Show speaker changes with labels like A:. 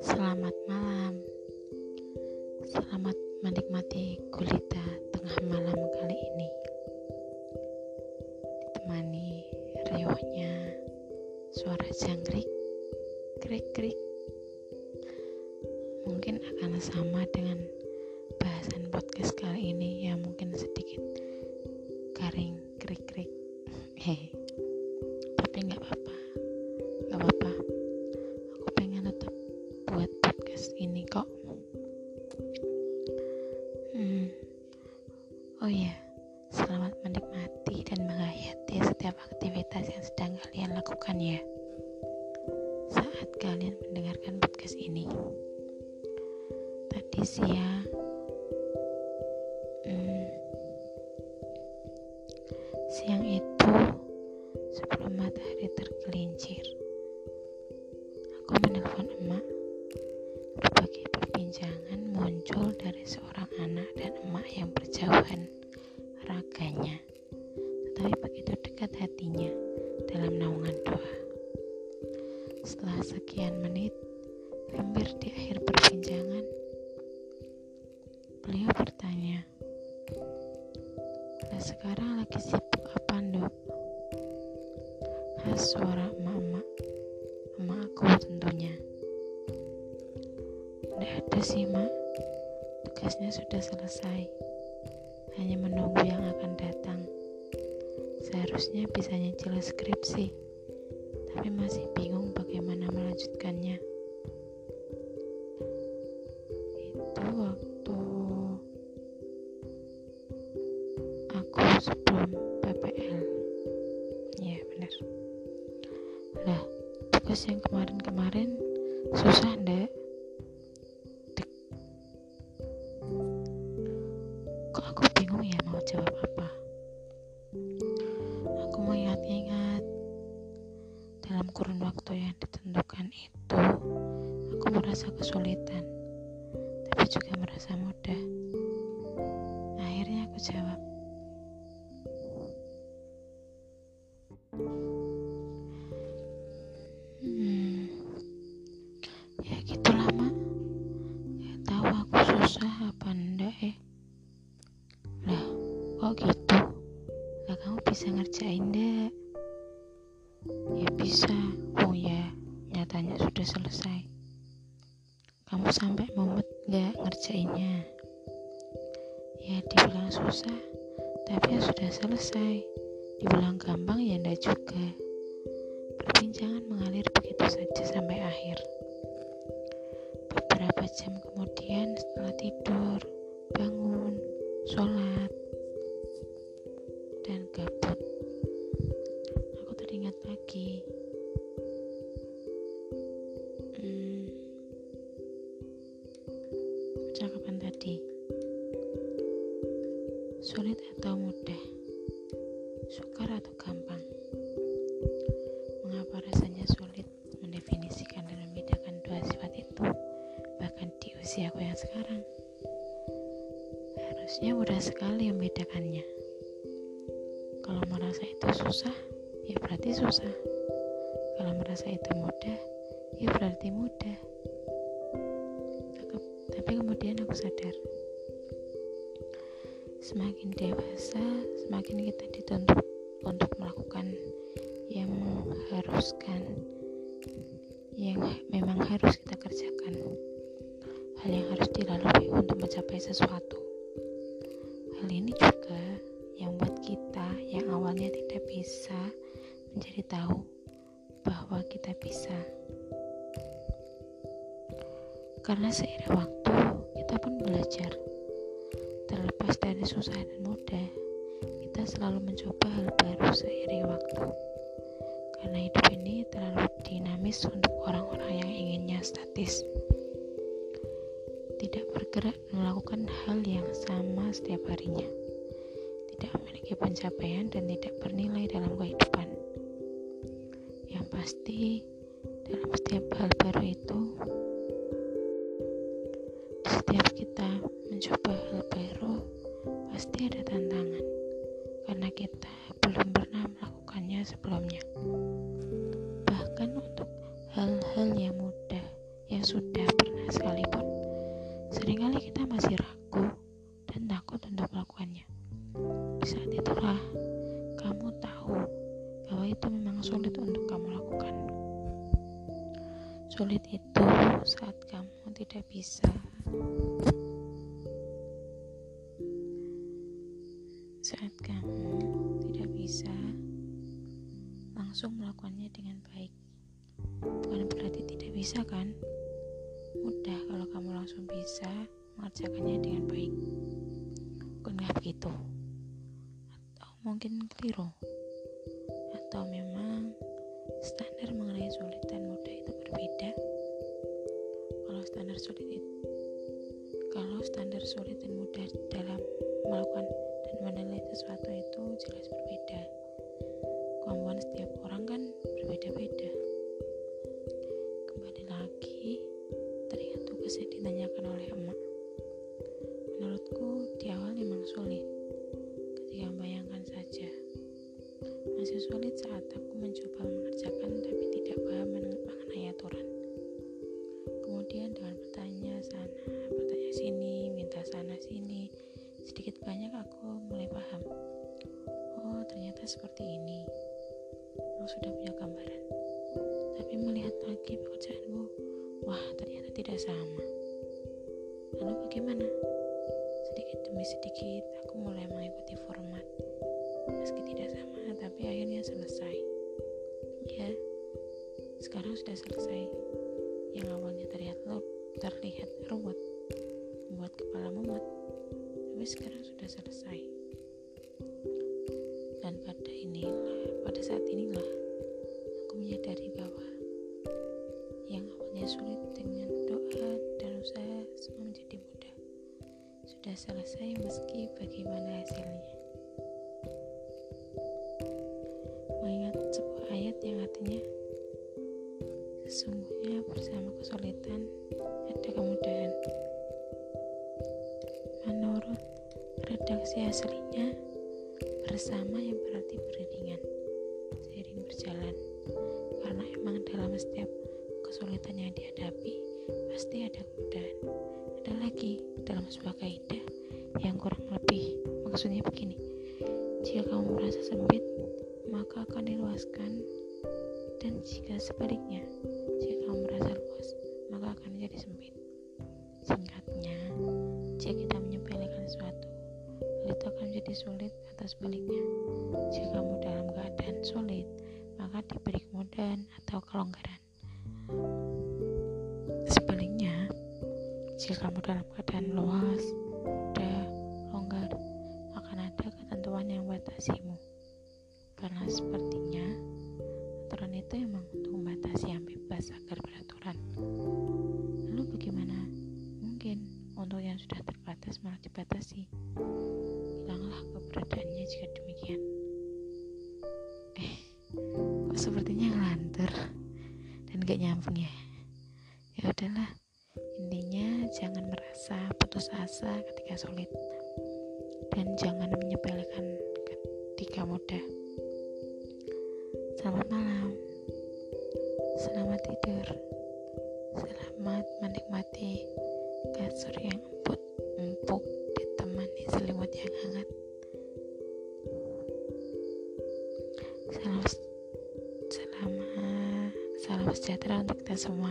A: Selamat malam. Selamat menikmati gulita tengah malam kali ini. Ditemani riuhnya suara jangkrik, krik-krik. Mungkin akan sama dengan bahasan podcast kali ini yang buat podcast ini kok. Hmm. Oh iya, selamat menikmati dan menghayati setiap aktivitas yang sedang kalian lakukan ya. Saat kalian mendengarkan podcast ini. Tadi siang dari seorang anak dan emak yang berjauhan raganya. Tetapi begitu dekat hatinya dalam naungan doa. Setelah sekian menit hampir di akhir perbincangan beliau bertanya Nah sekarang lagi sibuk apa nduk? Khas suara emak-emak Emak aku tentunya. Tidak ada sih mak Tugasnya sudah selesai. Hanya menunggu yang akan datang. Seharusnya bisa nyicil skripsi. Tapi masih bingung bagaimana melanjutkannya. Itu waktu aku sebelum PPL ya benar. Lah tugas yang kemarin-kemarin susah ndak kurun waktu yang ditentukan itu aku merasa kesulitan tapi juga merasa mudah. Akhirnya aku jawab sampai mumet nggak ngerjainnya? Ya dibilang susah, tapi ya sudah selesai. Dibilang gampang ya enggak juga. Perbincangan mengalir begitu saja sampai akhir. Beberapa jam kemudian setelah tidur, Sulit atau mudah? Sukar atau gampang? Mengapa rasanya sulit mendefinisikan dan membedakan dua sifat itu, bahkan di usiaku yang sekarang? Harusnya mudah sekali membedakannya. Kalau merasa itu susah, ya berarti susah. Kalau merasa itu mudah, ya berarti mudah. Tapi kemudian aku sadar, semakin dewasa, semakin kita dituntut untuk melakukan yang mengharuskan yang memang harus kita kerjakan. Hal yang harus dilalui untuk mencapai sesuatu. Hal ini juga yang buat kita yang awalnya tidak bisa menjadi tahu bahwa kita bisa. Karena seiring waktu kita pun belajar terlepas dari susah dan mudah kita selalu mencoba hal baru seiring waktu. Karena hidup ini terlalu dinamis untuk orang-orang yang inginnya statis. Tidak bergerak melakukan hal yang sama setiap harinya. Tidak memiliki pencapaian dan tidak bernilai dalam kehidupan. Yang pasti dalam setiap hal baru itu setiap kita mencoba hal baru pasti ada tantangan karena kita belum pernah melakukannya sebelumnya. Bahkan untuk hal-hal yang mudah yang sudah pernah sekalipun. Seringkali kita masih ragu dan takut untuk melakukannya. Di saat itulah kamu tahu bahwa itu memang sulit untuk kamu lakukan. Sulit itu saat kamu tidak bisa saat kamu tidak bisa langsung melakukannya dengan baik. Bukan berarti tidak bisa kan? Mudah kalau kamu langsung bisa mengerjakannya dengan baik. Bukankah begitu? Atau mungkin keliru? Atau memang standar mengenai sulit dan mudah itu berbeda? Kalau standar sulit itu kalau standar sulit dan mudah dalam melakukan menilai sesuatu itu jelas berbeda. Kemampuan setiap orang seperti ini. Aku sudah punya gambaran. Tapi melihat lagi pekerjaanmu wah ternyata tidak sama. Lalu bagaimana? Sedikit demi sedikit aku mulai mengikuti format. Meski tidak sama tapi akhirnya selesai. Ya sekarang sudah selesai. Yang awalnya terlihat terlihat ruwet selesai meski bagaimana hasilnya. Mengingat sebuah ayat yang artinya sesungguhnya bersama kesulitan ada kemudahan. Redaksi aslinya bersama yang berarti beriringan seiring berjalan. Karena emang dalam setiap kesulitan yang dihadapi pasti ada kemudahan. Ada lagi dalam sebuah kaidah yang kurang lebih maksudnya begini jika kamu merasa sempit maka akan diluaskan dan jika sebaliknya jika kamu merasa luas maka akan menjadi sempit singkatnya jika kita menyepelekan sesuatu itu akan menjadi sulit atau sebaliknya. Jika kamu dalam keadaan sulit, maka diberi kemudahan atau kelonggaran. Sebaliknya, jika kamu dalam keadaan luas, sepertinya aturan itu memang untuk membatasi yang bebas agar beraturan. Lalu bagaimana? Mungkin untuk yang sudah terbatas malah dibatasi hilanglah keberadaannya jika demikian eh kok sepertinya ngelantur dan gak nyambung ya ya udahlah intinya jangan merasa putus asa ketika sulit dan jangan menyepelekan ketika mudah selamat malam. Selamat tidur. Selamat menikmati kasur yang empuk empuk ditemani selimut yang hangat. Salam salam salam sejahtera untuk kita semua